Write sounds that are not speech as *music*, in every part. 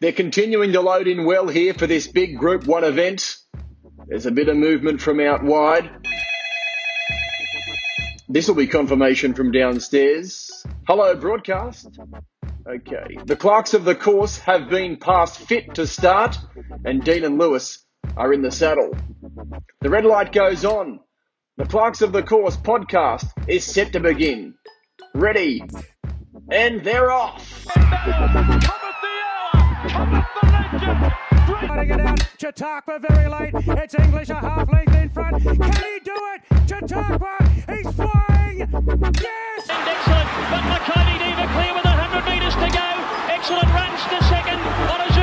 They're continuing to load in well here for this big Group 1 event. There's a bit of movement from out wide. This will be confirmation from downstairs. Hello, broadcast. Okay. The clerks of the course have been passed fit to start, and Dean and Lewis are in the saddle. The red light goes on. The Clerks of the Course podcast is set to begin. Ready, and they're off. Letting it out, Chautauqua very late. It's English a half length in front. Can he do it? Chautauqua, he's flying. Yes! And excellent, but Makati Diva clear with 100 metres to go. Excellent runs to second. Onazun runs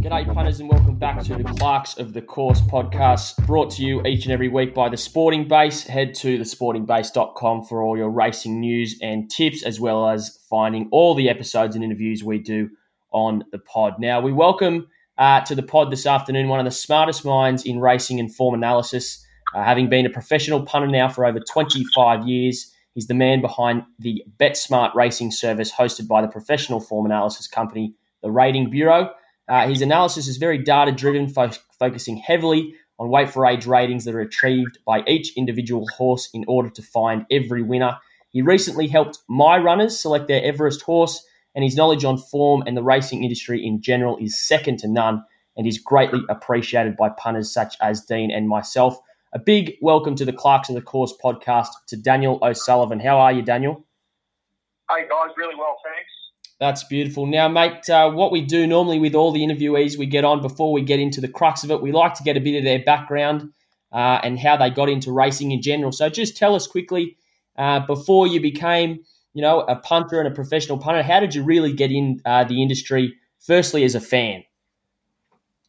G'day, punters, and welcome back to the Clerks of the Course podcast, brought to you each and every week by the Sporting Base. Head to thesportingbase.com for all your racing news and tips, as well as finding all the episodes and interviews we do on the pod. Now, we welcome uh, to the pod this afternoon one of the smartest minds in racing and form analysis. Uh, having been a professional punter now for over 25 years, he's the man behind the BetSmart racing service hosted by the professional form analysis company, the Rating Bureau. Uh, his analysis is very data driven, fo- focusing heavily on weight for age ratings that are achieved by each individual horse in order to find every winner. He recently helped my runners select their Everest horse, and his knowledge on form and the racing industry in general is second to none and is greatly appreciated by punters such as Dean and myself. A big welcome to the Clerks of the Course podcast to Daniel O'Sullivan. How are you, Daniel? Hey guys, really well, thanks. That's beautiful. Now, mate, uh, what we do normally with all the interviewees we get on before we get into the crux of it, we like to get a bit of their background uh, and how they got into racing in general. So, just tell us quickly uh, before you became, you know, a punter and a professional punter, how did you really get in uh, the industry? Firstly, as a fan.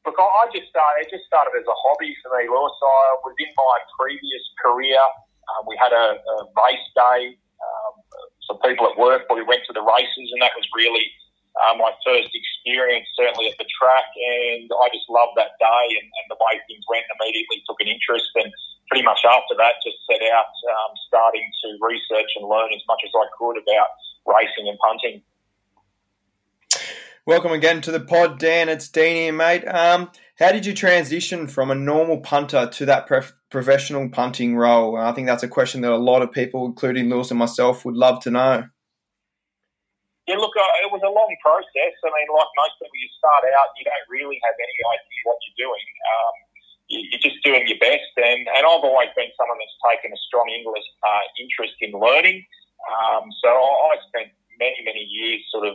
Look, I just started. It just started as a hobby for me, Lewis. I was in my previous career. Um, we had a, a race day. Some people at work, but we went to the races, and that was really uh, my first experience, certainly at the track. And I just loved that day and, and the way things went. Immediately took an interest, and pretty much after that, just set out um, starting to research and learn as much as I could about racing and punting. Welcome again to the pod, Dan. It's Dean here, mate. Um, how did you transition from a normal punter to that professional punting role? I think that's a question that a lot of people, including Lewis and myself, would love to know. Yeah, look, uh, it was a long process. I mean, like most people, you start out, you don't really have any idea what you're doing. Um, you, you're just doing your best, and, and I've always been someone that's taken a strong English uh, interest in learning. Um, so I spent many, many years sort of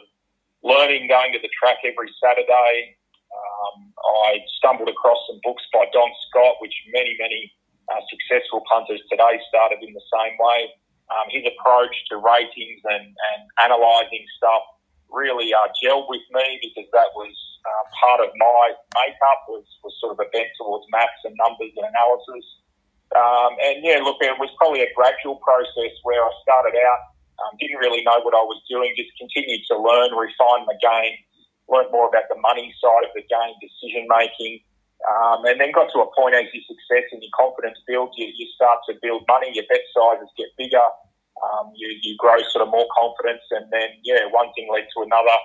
learning, going to the track every Saturday. Um, I stumbled across some books by Don Scott, which many, many uh, successful punters today started in the same way. Um, his approach to ratings and, and analysing stuff really uh, gelled with me because that was uh, part of my makeup was, was sort of a bent towards maths and numbers and analysis. Um, and yeah, look, it was probably a gradual process where I started out um, didn't really know what I was doing, just continued to learn, refine my game, learned more about the money side of the game, decision making, um, and then got to a point as your success and your confidence builds, you, you start to build money, your bet sizes get bigger, um, you, you grow sort of more confidence, and then, yeah, one thing led to another.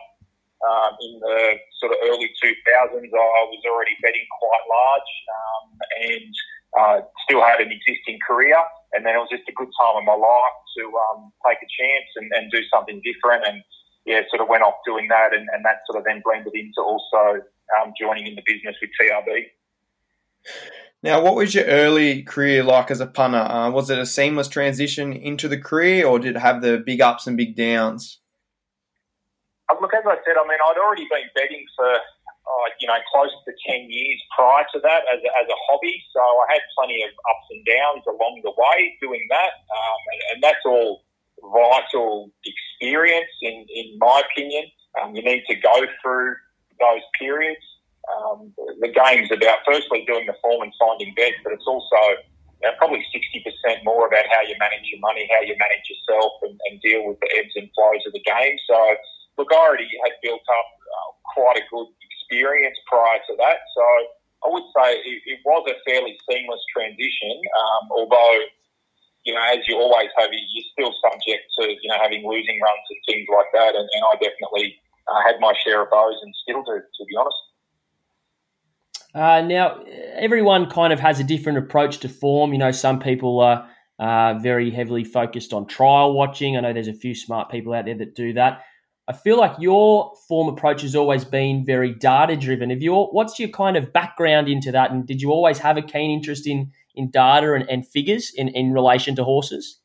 Um, in the sort of early 2000s, I was already betting quite large um, and uh, still had an existing career and then it was just a good time in my life to um, take a chance and, and do something different. And yeah, sort of went off doing that, and, and that sort of then blended into also um, joining in the business with TRB. Now, what was your early career like as a punter? Uh, was it a seamless transition into the career, or did it have the big ups and big downs? Uh, Look, as I said, I mean, I'd already been betting for, uh, you know, close to 10 years prior to that as a, as a hobby. So I had plenty of ups and downs along the way doing that. Um, and, and that's all vital experience, in, in my opinion. Um, you need to go through those periods. Um, the game's about, firstly, doing the form and finding bets, but it's also you know, probably 60% more about how you manage your money, how you manage yourself, and, and deal with the ebbs and flows of the game. So, look, I already had built up uh, quite a good experience prior to that. So I would say it, it was a fairly seamless transition, um, although, you know, as you always have, you're still subject to, you know, having losing runs and things like that. And, and I definitely uh, had my share of those and still do, to be honest. Uh, now, everyone kind of has a different approach to form. You know, some people are uh, very heavily focused on trial watching. I know there's a few smart people out there that do that. I feel like your form approach has always been very data driven. Have you, what's your kind of background into that? And did you always have a keen interest in, in data and, and figures in, in relation to horses?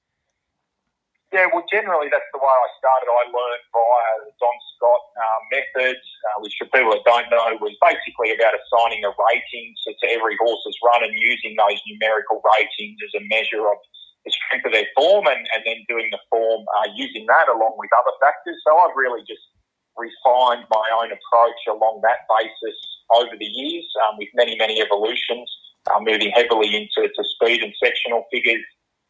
Yeah, well, generally that's the way I started. I learned via the Don Scott um, method, uh, which for people that don't know was basically about assigning a rating to, to every horse's run and using those numerical ratings as a measure of the strength of their form and, and then doing the form uh, using that along with other factors. So I've really just refined my own approach along that basis over the years um, with many, many evolutions, uh, moving heavily into to speed and sectional figures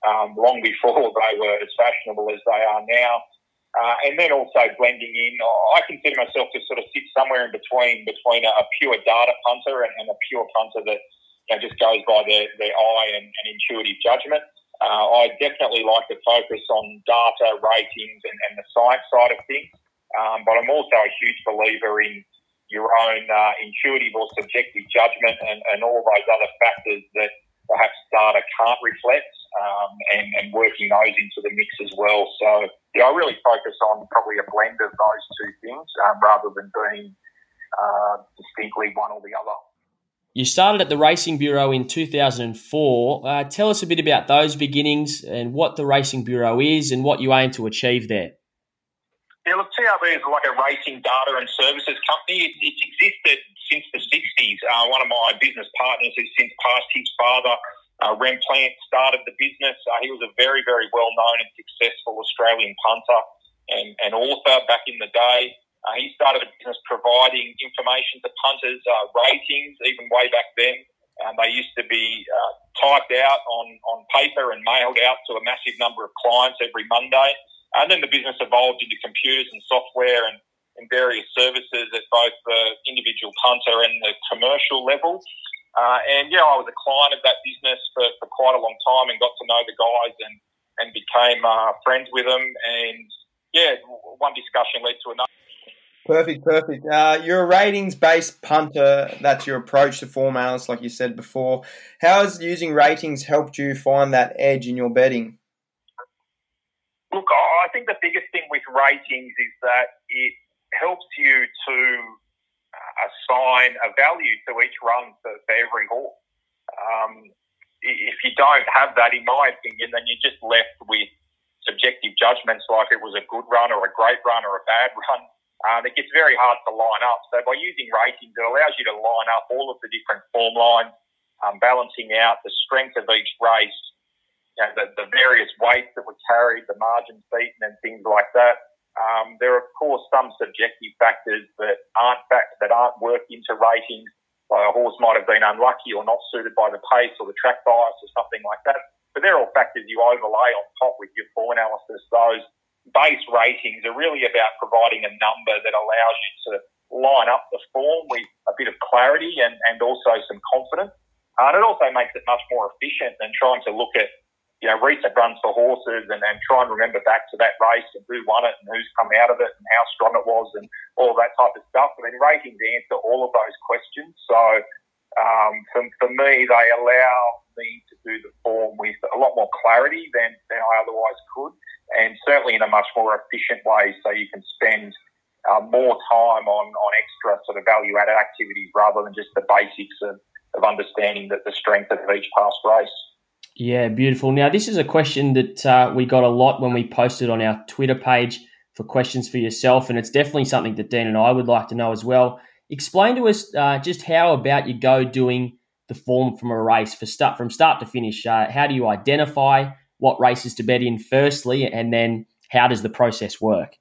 um, long before they were as fashionable as they are now. Uh, and then also blending in, I consider myself to sort of sit somewhere in between between a, a pure data punter and, and, a pure punter that you know, just goes by their, their eye and, and intuitive judgment. Uh, I definitely like to focus on data, ratings, and, and the science side of things. Um, but I'm also a huge believer in your own uh, intuitive or subjective judgment and, and all those other factors that perhaps data can't reflect um, and, and, working those into the mix as well. So, yeah, I really focus on probably a blend of those two things um, rather than being uh, distinctly one or the other. You started at the Rating Bureau in 2004. Uh, tell us a bit about those beginnings and what the Rating Bureau is and what you aim to achieve there. Yeah, look, TRB is like a racing data and services company. It, it's existed since the 60s. Uh, one of my business partners has since passed his father, uh, Rem Plant, started the business. Uh, he was a very, very well known and successful Australian punter and, and author back in the day. Uh, he started a business providing information to punters, uh, ratings, even way back then. Um, they used to be uh, typed out on, on paper and mailed out to a massive number of clients every Monday. And then the business evolved into computers and software and, and various services at both the individual punter and the commercial level. Uh, and yeah, I was a client of that business for, for quite a long time and got to know the guys and, and became uh, friends with them. And yeah, one discussion led to another. Perfect, perfect. Uh, you're a ratings based punter. That's your approach to form like you said before. How has using ratings helped you find that edge in your betting? Look, I think the biggest thing with ratings is that it helps you to assign a value to each run for, for every horse. Um, if you don't have that, in my opinion, then you're just left with subjective judgments like it was a good run or a great run or a bad *laughs* run. Um, it gets very hard to line up. So by using ratings, it allows you to line up all of the different form lines, um, balancing out the strength of each race you know, the, the various weights that were carried, the margins beaten, and things like that. Um, there are of course some subjective factors that aren't fact, that aren't worked into ratings. Like a horse might have been unlucky or not suited by the pace or the track bias or something like that. But they're all factors you overlay on top with your form analysis. Those base ratings are really about providing a number that allows you to line up the form with a bit of clarity and, and also some confidence. Uh, and it also makes it much more efficient than trying to look at you know, recent runs for horses and, and try and remember back to that race and who won it and who's come out of it and how strong it was and all that type of stuff. I mean, ratings answer all of those questions. So um, for, for me, they allow me to do the form with a lot more clarity than, than I otherwise could and certainly in a much more efficient way so you can spend uh, more time on, on extra sort of value added activities rather than just the basics of, of understanding that the strength of each past race. Yeah, beautiful. Now, this is a question that uh, we got a lot when we posted on our Twitter page for questions for yourself, and it's definitely something that Dean and I would like to know as well. Explain to us uh, just how about you go doing the form from a race for start from start to finish. Uh, how do you identify what races to bet in firstly, and then how does the process work?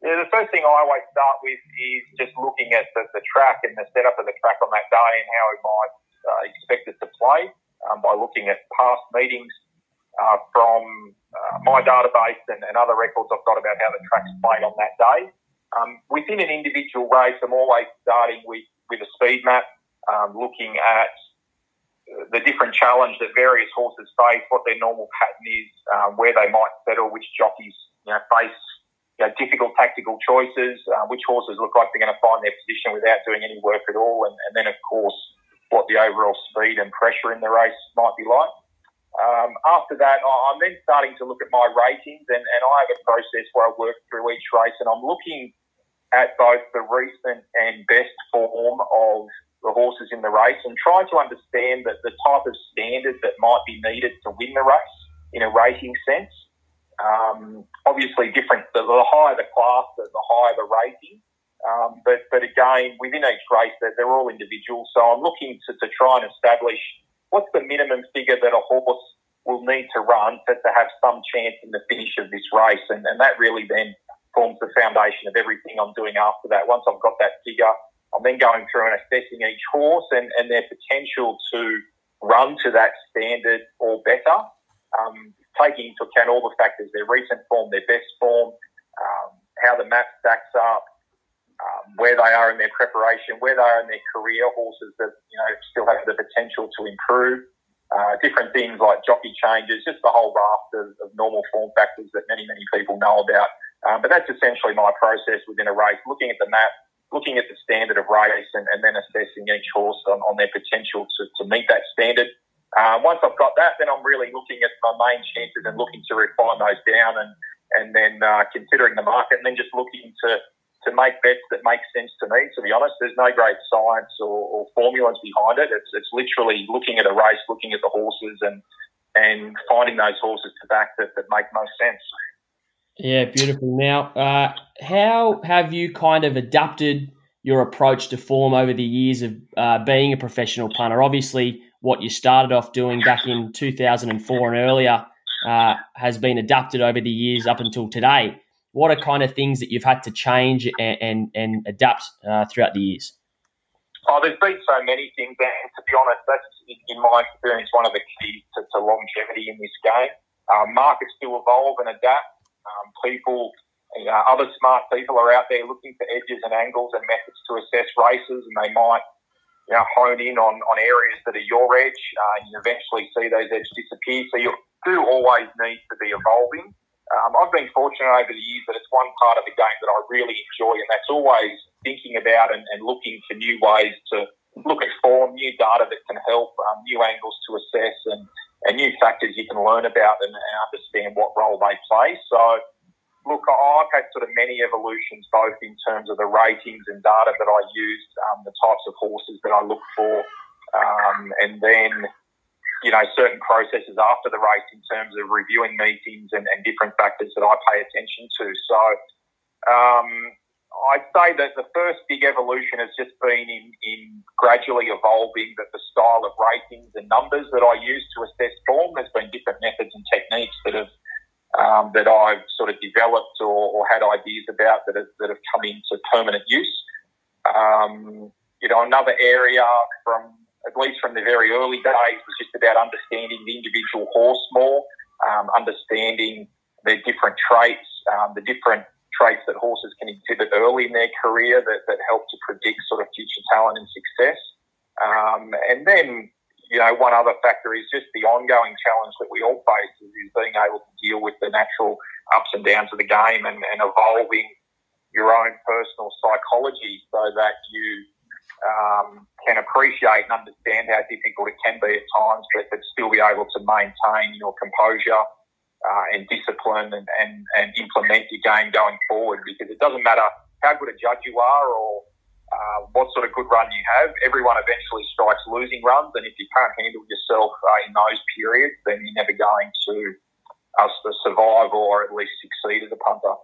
Yeah, the first thing I always start with is just looking at the, the track and the setup of the track on that day and how it might uh, expect it to play um, by looking at past meetings uh, from uh, my database and, and, other records I've got about how the track's played on that day. Um, within an individual race, I'm always starting with, with a speed map, um, looking at the different challenge that various horses face, what their normal pattern is, um, where they might settle, which jockeys you know, face you know, difficult tactical choices, uh, which horses look like they're going to find their position without doing any work at all, and, and, then of course what the overall speed and pressure in the race might be like. Um, after that, I'm then starting to look at my ratings, and, and I have a process where I work through each race, and I'm looking at both the recent and best form of the horses in the race and try to understand that the type of standard that might be needed to win the race in a rating sense. Um, obviously, different. The, the, higher the class, the, the higher the rating. Um, but but again, within each race, they're, they're all individual. So I'm looking to, to try and establish what's the minimum figure that a horse will need to run to, to have some chance in the finish of this race, and, and that really then forms the foundation of everything I'm doing after that. Once I've got that figure, I'm then going through and assessing each horse and, and their potential to run to that standard or better, um, taking into account all the factors, their recent form, their best form, um, how the map stacks up, um, where they are in their preparation, where they are in their career, horses that you know still have the potential to improve, uh, different things like jockey changes, just the whole raft of, of normal form factors that many many people know about. Um, but that's essentially my process within a race, looking at the map, looking at the standard of race and, and then assessing each horse on, on their potential to, to meet that standard. Uh, once I've got that, then I'm really looking at my main chances and looking to refine those down and, and then uh, considering the market and then just looking to, to make bets that make sense to me, to be honest. There's no great science or, or formulas behind it. It's, it's literally looking at a race, looking at the horses and, and finding those horses to back that, that make most sense. Yeah, beautiful. Now, uh, how have you kind of adapted your approach to form over the years of uh, being a professional punter? Obviously, what you started off doing back in 2004 and earlier uh, has been adapted over the years up until today. What are kind of things that you've had to change and, and, and adapt uh, throughout the years? Oh, there's been so many things, and to be honest, that's in my experience one of the keys to, to longevity in this game. Uh, markets do evolve and adapt. Um, people, you know, other smart people are out there looking for edges and angles and methods to assess races, and they might, you know, hone in on, on areas that are your edge. Uh, you eventually see those edges disappear. So you do always need to be evolving. Um, I've been fortunate over the years that it's one part of the game that I really enjoy, and that's always thinking about and, and looking for new ways to look at form, new data that can help, um, new angles to assess, and and new factors you can learn about and, understand what role they play. So, look, I've had sort of many evolutions, both in terms of the ratings and data that I used, um, the types of horses that I look for, um, and then, you know, certain processes after the race in terms of reviewing meetings and, and different factors that I pay attention to. So, um, I'd say that the first big evolution has just been in, in gradually evolving that the style of ratings and numbers that I use to assess form. There's been different methods and techniques that have um, that I've sort of developed or, or, had ideas about that have, that have come into permanent use. Um, you know, another area from at least from the very early days was just about understanding the individual horse more, um, understanding their different traits, um, the different traits that horses can exhibit early in their career that, that help to predict sort of future talent and success. Um, and then, you know, one other factor is just the ongoing challenge that we all face is, is being able to deal with the natural ups and downs of the game and, and evolving your own personal psychology so that you um, can appreciate and understand how difficult it can be at times, but, still be able to maintain your composure uh, and discipline and, and, and implement your game going forward because it doesn't matter how good a judge you are or uh, what sort of good run you have. Everyone eventually strikes losing runs, and if you can't handle yourself uh, in those periods, then you're never going to to survive or at least succeed as a punter.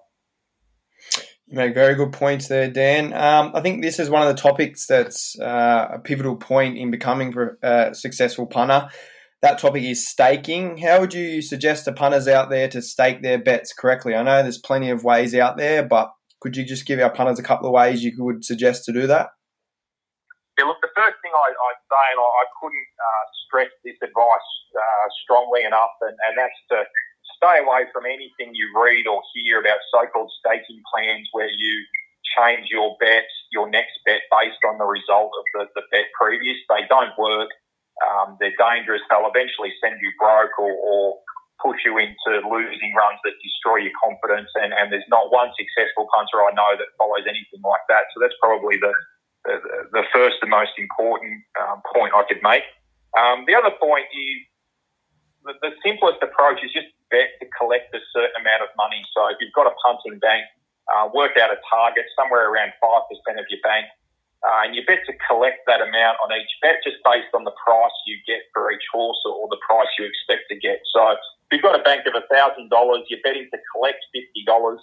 You make very good points there, Dan. Um, I think this is one of the topics that's uh, a pivotal point in becoming a successful punter that topic is staking. How would you suggest to punters out there to stake their bets correctly? I know there's plenty of ways out there, but could you just give our punters a couple of ways you would suggest to do that? Yeah, look, the first thing I, would say, and I, I couldn't uh, stress this advice uh, strongly enough, and, and that's to stay away from anything you read or hear about so-called staking plans where you change your bet, your next bet based on the result of the, the bet previous. They don't work Um, they're dangerous. They'll eventually send you broke or, or push you into losing runs that destroy your confidence. And, and there's not one successful punter I know that follows anything like that. So that's probably the, the, the first and most important um, point I could make. Um, the other point is the, the simplest approach is just bet to collect a certain amount of money. So if you've got a punting bank, uh, work out a target somewhere around 5% of your bank uh, and you bet to collect that amount on each bet just based on the price you get for each horse or, the price you expect to get. So if you've got a bank of $1,000, you're betting to collect $50.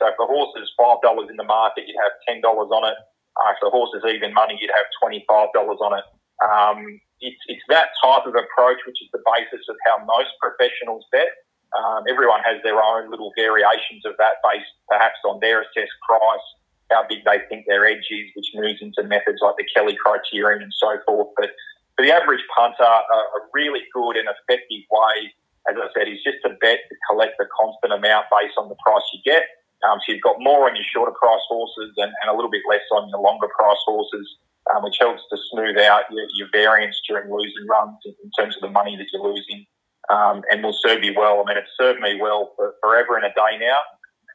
So if the horse is $5 in the market, you'd have $10 on it. Uh, if the horse is even money, you'd have $25 on it. Um, it's, it's that type of approach which is the basis of how most professionals bet. Um, everyone has their own little variations of that based perhaps on their assessed price how big they think their edge is, which moves into methods like the Kelly criterion and so forth. But for the average punter, a, a really good and effective way, as I said, is just to bet to collect a constant amount based on the price you get. Um, so you've got more on your shorter price horses and, and a little bit less on your longer price horses, um, which helps to smooth out your, your variance during losing runs in, in terms of the money that you're losing. Um, and will serve you well. I mean, it's served me well for forever and a day now.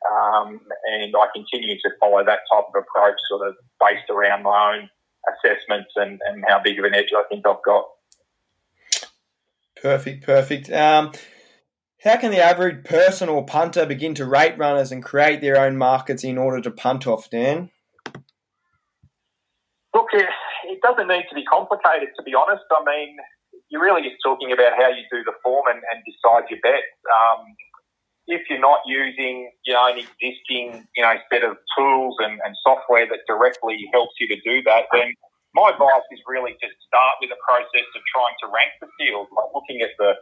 Um, and I continue to follow that type of approach, sort of based around my own assessments and, and how big of an edge I think I've got. Perfect, perfect. Um, how can the average person or punter begin to rate runners and create their own markets in order to punt off, Dan? Look, it doesn't need to be complicated, to be honest. I mean, you're really just talking about how you do the form and, and decide your bets. Um, if you're not using, you know, an existing, you know, set of tools and, and software that directly helps you to do that, then my advice is really just start with a process of trying to rank the field, like looking at the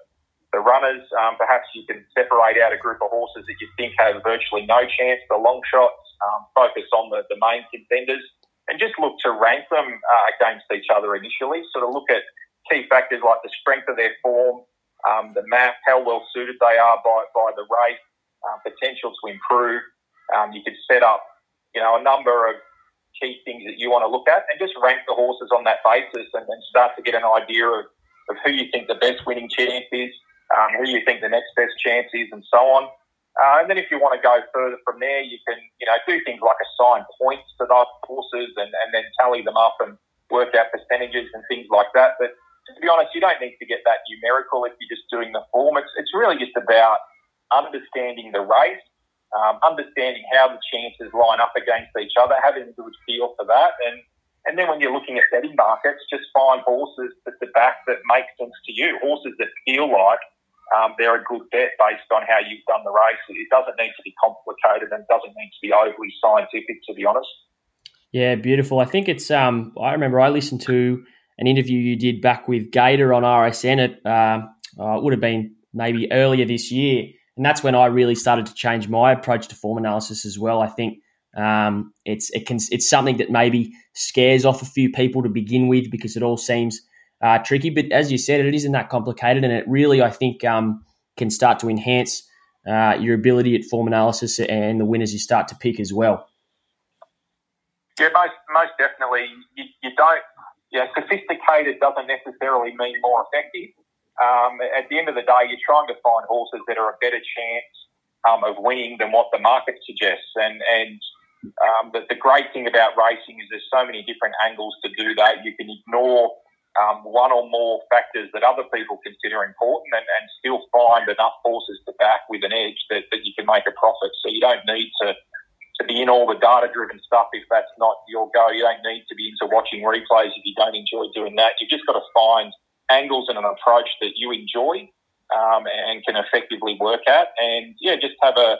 the runners. Um, perhaps you can separate out a group of horses that you think have virtually no chance, the long shots. Um, focus on the, the main contenders, and just look to rank them uh, against each other initially. Sort of look at key factors like the strength of their form, um, the map, how well suited they are by, by the race, um, potential to improve. Um, you could set up, you know, a number of key things that you want to look at and just rank the horses on that basis and then start to get an idea of, of who you think the best winning chance is, um, who you think the next best chance is, and so on. Uh, and then if you want to go further from there, you can, you know, do things like assign points to those horses and, and then tally them up and work out percentages and things like that. But to be honest, you don't need to get that numerical if you're just doing the form. It's, it's really just about understanding the race, um, understanding how the chances line up against each other, having a good feel for that. And, and then when you're looking at betting markets, just find horses at the back that make sense to you, horses that feel like um, they're a good bet based on how you've done the race. It doesn't need to be complicated and doesn't need to be overly scientific, to be honest. Yeah, beautiful. I think it's. Um, I remember I listened to an interview you did back with Gator on RSN. It, uh, uh, it would have been maybe earlier this year. And that's when I really started to change my approach to form analysis as well. I think um, it's it can, it's something that maybe scares off a few people to begin with because it all seems uh, tricky. But as you said, it isn't that complicated, and it really I think um, can start to enhance uh, your ability at form analysis and the winners you start to pick as well. Yeah, most most definitely. You, you don't yeah, sophisticated doesn't necessarily mean more effective. Um, at the end of the day, you're trying to find horses that are a better chance um, of winning than what the market suggests. And and um, the, the, great thing about racing is there's so many different angles to do that. You can ignore um, one or more factors that other people consider important and, and still find enough horses to back with an edge that, that you can make a profit. So you don't need to to be in all the data driven stuff if that's not your go. You don't need to be into watching replays if you don't enjoy doing that. You've just got to find angles and an approach that you enjoy um, and can effectively work at. And yeah, just have a,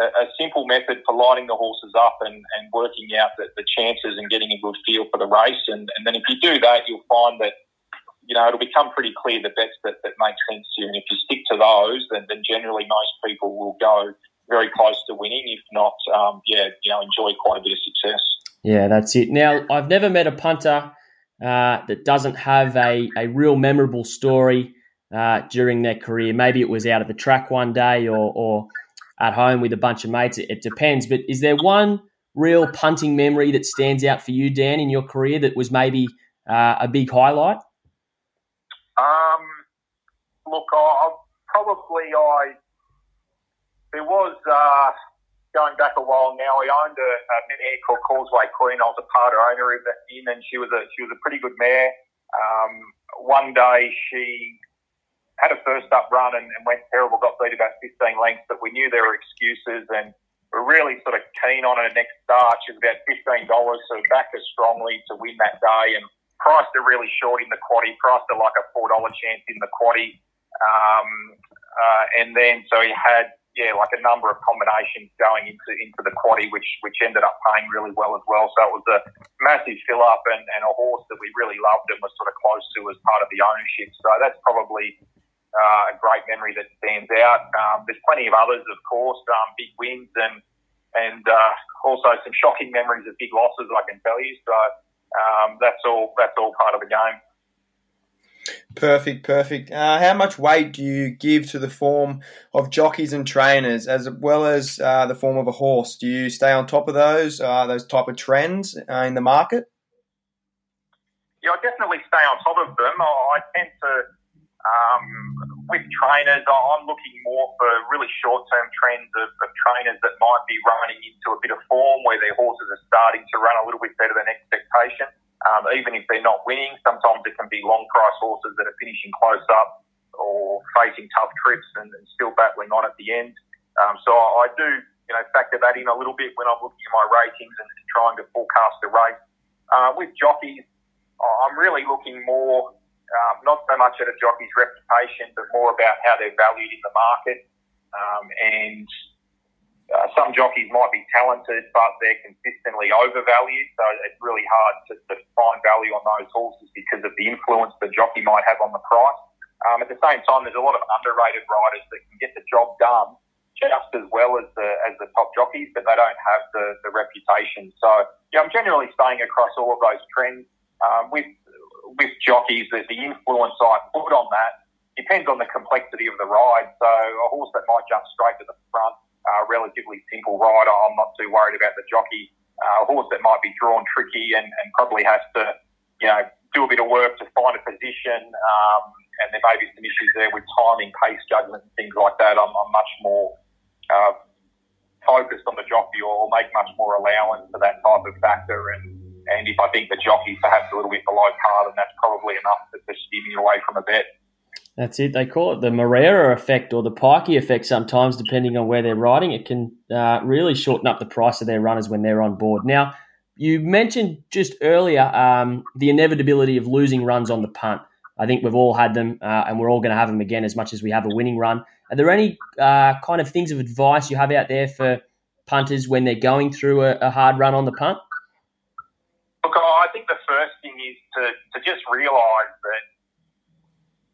a, simple method for lining the horses up and, and working out the, the chances and getting a good feel for the race. And, and then if you do that, you'll find that you know, it'll become pretty clear the bets that, that make sense to you. And if you stick to those, then, then generally most people will go very close to winning. If not, um, yeah, you know, enjoy quite a bit of success. Yeah, that's it. Now, I've never met a punter uh, that doesn't have a, a real memorable story uh, during their career. Maybe it was out of the track one day or, or at home with a bunch of mates. It, it depends. But is there one real punting memory that stands out for you, Dan, in your career that was maybe uh, a big highlight? Um, look, I, I probably I there was uh, going back a while now. I owned a, a mare called Causeway Queen. I was a part owner of that in, and she was a she was a pretty good mare. Um, one day she had a first up run and, and went terrible, got beat about 15 lengths, but we knew there were excuses and we're really sort of keen on her next start. She was about $15, so backed her strongly to win that day and priced her really short in the quaddy, priced her like a $4 chance in the quaddy. Um, uh, and then, so he had, yeah, like a number of combinations going into, into the quaddy, which, which ended up paying really well as well. So it was a massive fill up and, and a horse that we really loved and was sort of close to as part of the ownership. So that's probably uh, a great memory that stands out. Um, there's plenty of others, of course, um, big wins and and uh, also some shocking memories of big losses. I can tell you. So um, that's all. That's all part of the game. Perfect, perfect. Uh, how much weight do you give to the form of jockeys and trainers, as well as uh, the form of a horse? Do you stay on top of those uh, those type of trends uh, in the market? Yeah, I definitely stay on top of them. I tend to um, with trainers, I'm looking more for really short-term trends of, of, trainers that might be running into a bit of form where their horses are starting to run a little bit better than expectation. Um, even if they're not winning, sometimes it can be long price horses that are finishing close up or facing tough trips and, and still battling on at the end. Um, so I, I do, you know, factor that in a little bit when I'm looking at my ratings and, trying to forecast the race. Uh, with jockeys, I'm really looking more um, not so much at a jockey's reputation, but more about how they're valued in the market. Um, and uh, some jockeys might be talented, but they're consistently overvalued. So it's really hard to, to, find value on those horses because of the influence the jockey might have on the price. Um, at the same time, there's a lot of underrated riders that can get the job done just as well as the as the top jockeys, but they don't have the, the reputation. So yeah, I'm generally staying across all of those trends. Um, with with jockeys, the, the influence I put on that depends on the complexity of the ride. So a horse that might jump straight to the front, uh, relatively simple rider, I'm not too worried about the jockey. Uh, a horse that might be drawn tricky and, and probably has to, you know, do a bit of work to find a position, um, and there may be some issues there with timing, pace judgment, things like that. I'm, I'm much more uh, focused on the jockey, or make much more allowance for that type of factor. And and if I think the jockey's perhaps a little bit below par, then that's probably enough to, to steer me away from a bet. That's it. They call it the Moreira effect or the Pikey effect sometimes, depending on where they're riding. It can uh, really shorten up the price of their runners when they're on board. Now, you mentioned just earlier um, the inevitability of losing runs on the punt. I think we've all had them, uh, and we're all going to have them again as much as we have a winning run. Are there any uh, kind of things of advice you have out there for punters when they're going through a, a hard run on the punt? Look, I think the first thing is to, to just realise that,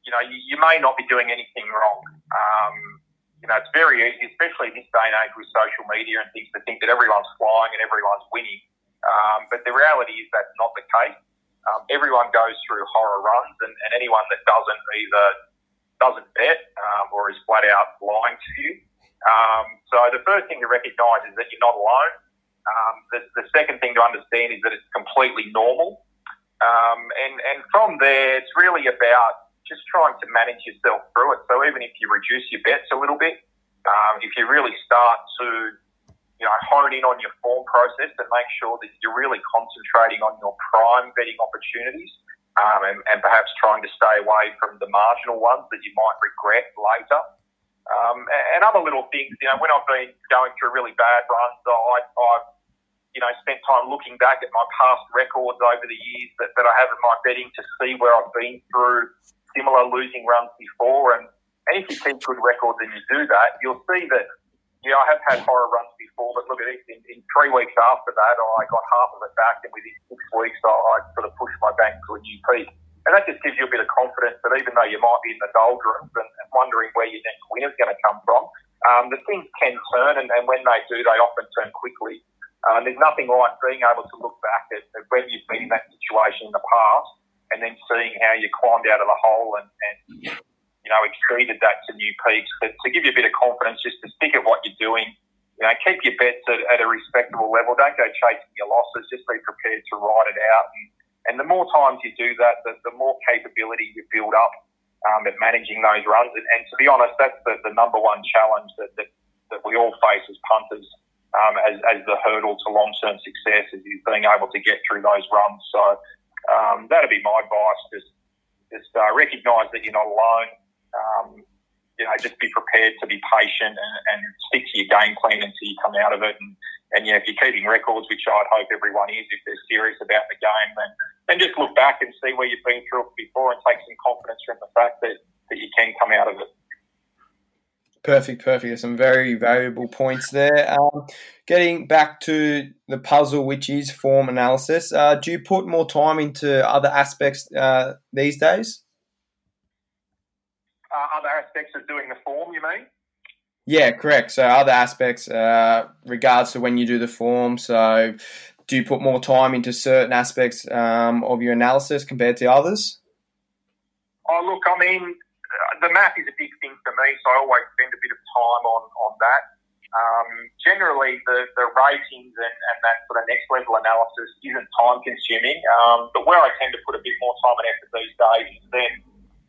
you know, you, you, may not be doing anything wrong. Um, you know, it's very easy, especially in this day and age with social media and things, to think that everyone's flying and everyone's winning. Um, but the reality is that's not the case. Um, everyone goes through horror runs, and, and, anyone that doesn't either doesn't bet um, or is flat out lying to you. Um, so the first thing to recognise is that you're not alone. Um, the, the, second thing to understand is that it's completely normal. Um, and, and from there, it's really about just trying to manage yourself through it. So even if you reduce your bets a little bit, um, if you really start to, you know, hone in on your form process and make sure that you're really concentrating on your prime betting opportunities um, and, and perhaps trying to stay away from the marginal ones that you might regret later. Um, and other little things, you know, when I've been going through really bad runs, I, I've you know, spent time looking back at my past records over the years that, that I have in my betting to see where I've been through similar losing runs before. And, and if you keep good records and you do that, you'll see that, you know, I have had horror runs before, but look at this, in, in three weeks after that, I got half of it back, and within six weeks, I, I sort of pushed my bank to a new peak. And that just gives you a bit of confidence that even though you might be in the doldrums and, and wondering where your next win is going to come from, um, the things can turn, and, and when they do, they often turn quickly. Uh, there's nothing like being able to look back at, at, when you've been in that situation in the past and then seeing how you climbed out of the hole and, and you know, exceeded that to new peaks. But to give you a bit of confidence, just to stick at what you're doing, you know, keep your bets at, at a respectable level. Don't go chasing your losses. Just be prepared to ride it out. And, and the more times you do that, the, the more capability you build up. um, at managing those runs. And, and, to be honest, that's the, the number one challenge that, that, that we all face as punters um, as, as the hurdle to long term success is being able to get through those runs. So um, that'd be my advice. Just just uh, recognise that you're not alone. Um, you know, just be prepared to be patient and, and, stick to your game plan until you come out of it. And, and yeah, if you're keeping records, which I'd hope everyone is, if they're serious about the game, then, then just look back and see where you've been through before and take some confidence from the fact that, that you can come out of it. Perfect, perfect. There's some very valuable points there. Um, getting back to the puzzle, which is form analysis, uh, do you put more time into other aspects uh, these days? Uh, other aspects of doing the form, you mean? Yeah, correct. So other aspects, uh, regards to when you do the form. So, do you put more time into certain aspects um, of your analysis compared to others? Oh, look, I mean, the math is a big thing for me, so I always spend a bit of time on, on that. Um, generally, the, the ratings and, and that sort of next level analysis isn't time consuming, um, but where I tend to put a bit more time and effort these days is then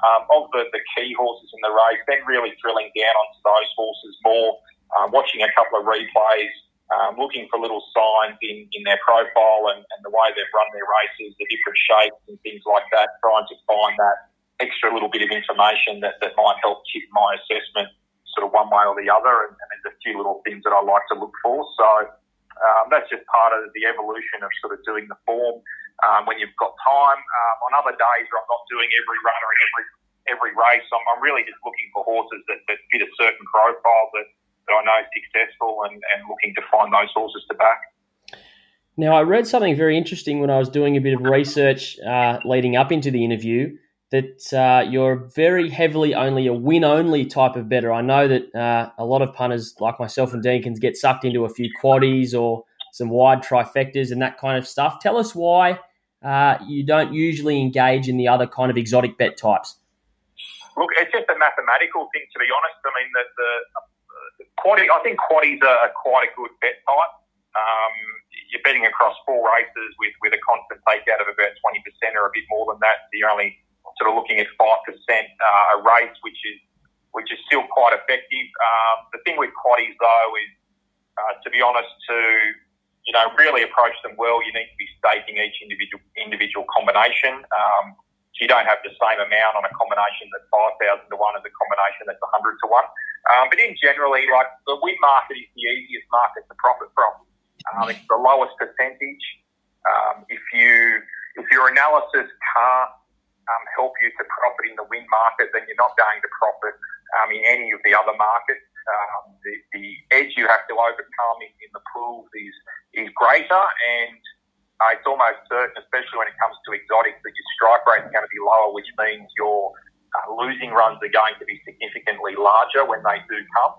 um, of the, the key horses in the race, then really drilling down onto those horses more, um, watching a couple of replays, um, looking for little signs in, in their profile and, and the way they've run their races, the different shapes and things like that, trying to find that extra little bit of information that, that might help tip my assessment sort of one way or the other. And, and there's a few little things that I like to look for. So um, that's just part of the evolution of sort of doing the form um, when you've got time. Um, on other days where I'm not doing every runner and every every race, I'm, I'm really just looking for horses that, that fit a certain profile that, that I know is successful and, and looking to find those horses to back. Now, I read something very interesting when I was doing a bit of research uh, leading up into the interview that uh, you're very heavily only a win only type of better. I know that uh, a lot of punters like myself and Dean can get sucked into a few quaddies or some wide trifectas and that kind of stuff. Tell us why uh, you don't usually engage in the other kind of exotic bet types. Look, it's just a mathematical thing, to be honest. I mean, the, the, the quaddy, I think quaddies are quite a good bet type. Um, you're betting across four races with, with a constant takeout of about 20% or a bit more than that. You're only sort of looking at five percent uh, a race, which is which is still quite effective. Um, the thing with quaddies though is, uh, to be honest, to you know really approach them well, you need to be staking each individual individual combination. Um, so you don't have the same amount on a combination that's five thousand to one as a combination that's hundred to one. Um, but in generally, like the win market is the easiest market to profit from. Um, it's the lowest percentage. Um, if you if your analysis can't um, help you to profit in the win market, then you're not going to profit um, in any of the other markets. Um, the, the, edge you have to overcome in, in the pools is is greater, and uh, it's almost certain, especially when it comes to exotics, that your strike rate is going to be lower, which means your uh, losing runs are going to be significantly larger when they do come.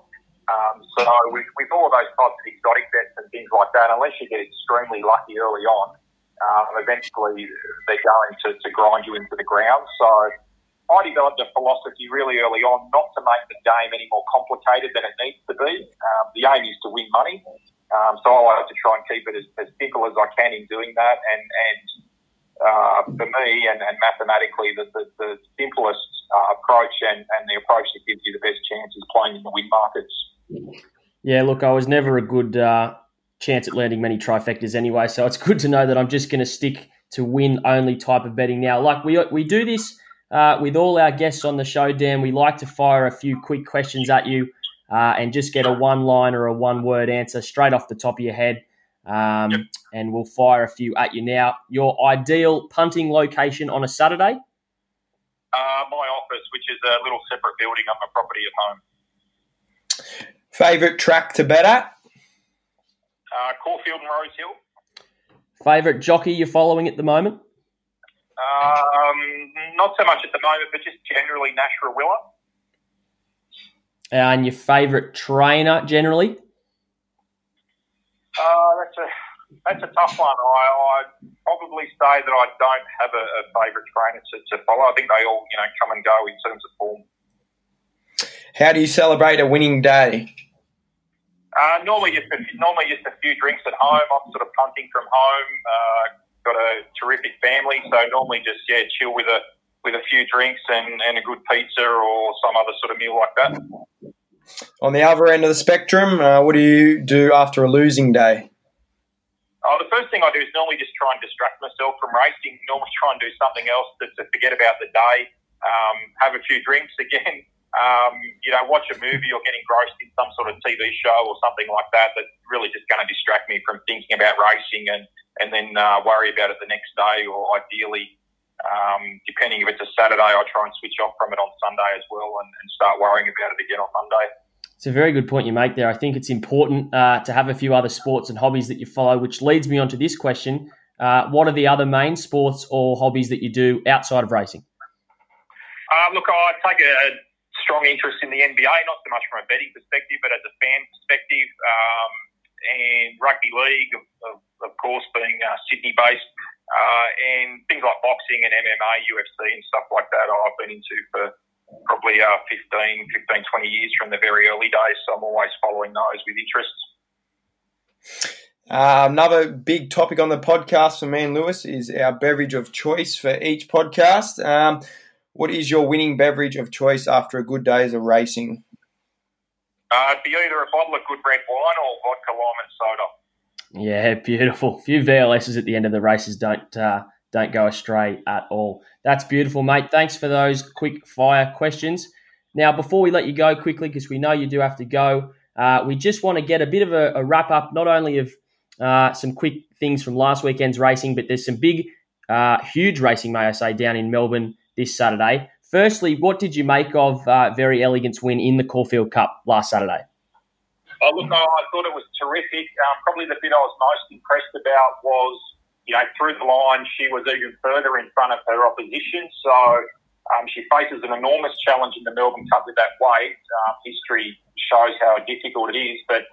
Um, so with, with all those types of exotic bets and things like that, unless you get extremely lucky early on, um, eventually they're going to, to grind you into the ground. So I developed a philosophy really early on not to make the game any more complicated than it needs to be. Um, the aim is to win money. Um, so I like to try and keep it as, as simple as I can in doing that. And, and uh, for me, and, and mathematically, the, the, the simplest uh, approach and, and the approach that gives you the best chance is playing in the win markets. Yeah, look, I was never a good uh, chance at landing many trifectas anyway. So it's good to know that I'm just going to stick to win only type of betting now. Like we we do this uh, with all our guests on the show, Dan. We like to fire a few quick questions at you uh, and just get a one line or a one word answer straight off the top of your head. Um, yep. And we'll fire a few at you now. Your ideal punting location on a Saturday? Uh, my office, which is a little separate building on my property at home. Favorite track to bet at? Uh, Caulfield and Rosehill. Favourite jockey you're following at the moment? Um, not so much at the moment, but just generally Nash Rawiller. And your favourite trainer generally? Uh, that's a that's a tough one. I I'd probably say that I don't have a, a favourite trainer to, to follow. I think they all you know come and go in terms of form. How do you celebrate a winning day? Uh, normally, just a, normally just a few drinks at home. I'm sort of punting from home. Uh, got a terrific family, so normally just yeah, chill with a with a few drinks and, and a good pizza or some other sort of meal like that. On the other end of the spectrum, uh, what do you do after a losing day? Uh, the first thing I do is normally just try and distract myself from racing. Normally try and do something else to, to forget about the day. Um, have a few drinks again. *laughs* Um, you know, watch a movie or get engrossed in some sort of TV show or something like that. That's really just going to distract me from thinking about racing and and then uh, worry about it the next day. Or ideally, um, depending if it's a Saturday, I try and switch off from it on Sunday as well and, and start worrying about it again on Monday. It's a very good point you make there. I think it's important uh, to have a few other sports and hobbies that you follow, which leads me on to this question. Uh, what are the other main sports or hobbies that you do outside of racing? Uh, look, I take a strong interest in the NBA, not so much from a betting perspective, but as a fan perspective. Um, and rugby league, of, of, course, being uh, Sydney based, uh, and things like boxing and MMA, UFC, and stuff like that, I've been into for probably uh, 15, 15, 20 years from the very early days. So I'm always following those with interest. Uh, another big topic on the podcast for me and Lewis is our beverage of choice for each podcast. Um, what is your winning beverage of choice after a good days of racing? Uh, it'd be either a bottle of good red wine or vodka, lime, and soda. Yeah, *laughs* beautiful. A few VLSs at the end of the races don't uh, don't go astray at all. That's beautiful, mate. Thanks for those quick fire questions. Now, before we let you go quickly, because we know you do have to go, uh, we just want to get a bit of a, a wrap up, not only of uh, some quick things from last weekend's racing, but there's some big, uh, huge racing, may I say, down in Melbourne this Saturday. Firstly, what did you make of uh, Verry Elegant's win in the Caulfield Cup last Saturday? Oh, look, I thought it was terrific. Um, probably the bit I was most impressed about was you know, through the line, she was even further in front of her opposition. So um, she faces an enormous challenge in the Melbourne Cup with that weight. Um, history shows how difficult it is, but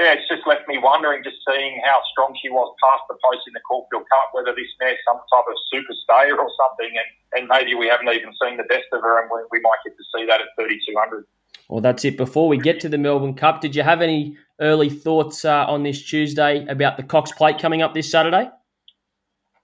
yeah, it's just left me wondering, just seeing how strong she was past the post in the Caulfield Cup, whether this mare's some type of super stayer or something, and, and maybe we haven't even seen the best of her, and we, we might get to see that at 3,200. Well, that's it. Before we get to the Melbourne Cup, did you have any early thoughts uh, on this Tuesday about the Cox Plate coming up this Saturday?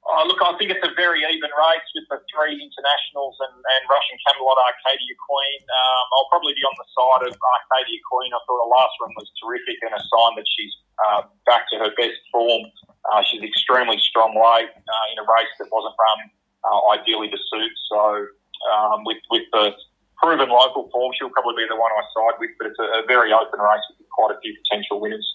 Oh, look, I think it's a very even race with the three internationals and, and Russian Camelot Arcadia Queen. Um, I'll probably be on the side of Arcadia Queen. I thought the last run was terrific and a sign that she's uh, back to her best form. Uh, she's extremely strong weight uh, in a race that wasn't run uh, ideally to suit. So um, with, with the proven local form, she'll probably be the one I side with, but it's a, a very open race with quite a few potential winners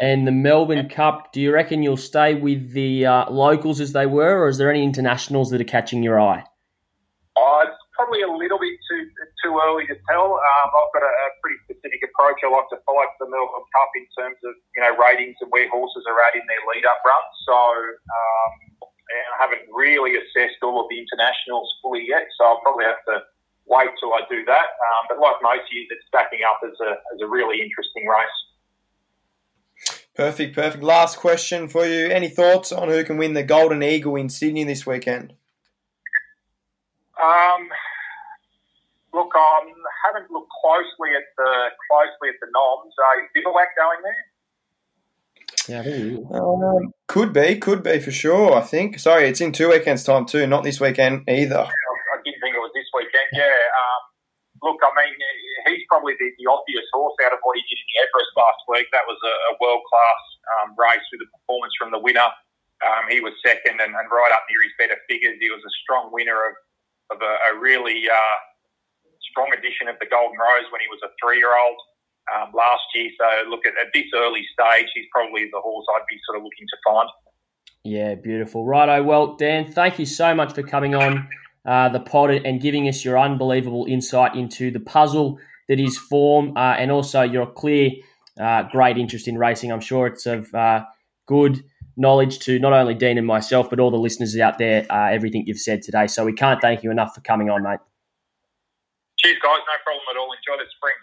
and the Melbourne Cup, do you reckon you'll stay with the uh, locals as they were, or is there any internationals that are catching your eye? Oh, it's probably a little bit too too early to tell. Um, I've got a, a, pretty specific approach I like to follow for the Melbourne Cup in terms of you know ratings and where horses are at in their lead up run. So um, I haven't really assessed all of the internationals fully yet. So I'll probably have to wait till I do that. Um, but like most years, it's stacking up as a as a really interesting race. Perfect, perfect. Last question for you. Any thoughts on who can win the Golden Eagle in Sydney this weekend? Um, look, I haven't looked closely at the closely at the noms. Uh, is Bivouac going there? Yeah, um, could be, could be for sure. I think. Sorry, it's in two weekends' time too, not this weekend either. I didn't think it was this weekend. Yeah. Look, I mean, he's probably the, the obvious horse out of what he did in the Everest last week. That was a, a world class um, race with a performance from the winner. Um, he was second and, and, right up near his better figures. He was a strong winner of, of a, a really uh, strong edition of the Golden Rose when he was a three year old. Um, last year, so look at, at this early stage, he's probably the horse I'd be sort of looking to find. Yeah, beautiful. Righto. Well, Dan, thank you so much for coming on uh, the pod and giving us your unbelievable insight into the puzzle that is form uh, and also your clear, uh, great interest in racing. I'm sure it's of uh, good knowledge to not only Dean and myself, but all the listeners out there, everything you've said today. So we can't thank you enough for coming on, mate. Cheers, guys. No problem at all. Enjoy the spring.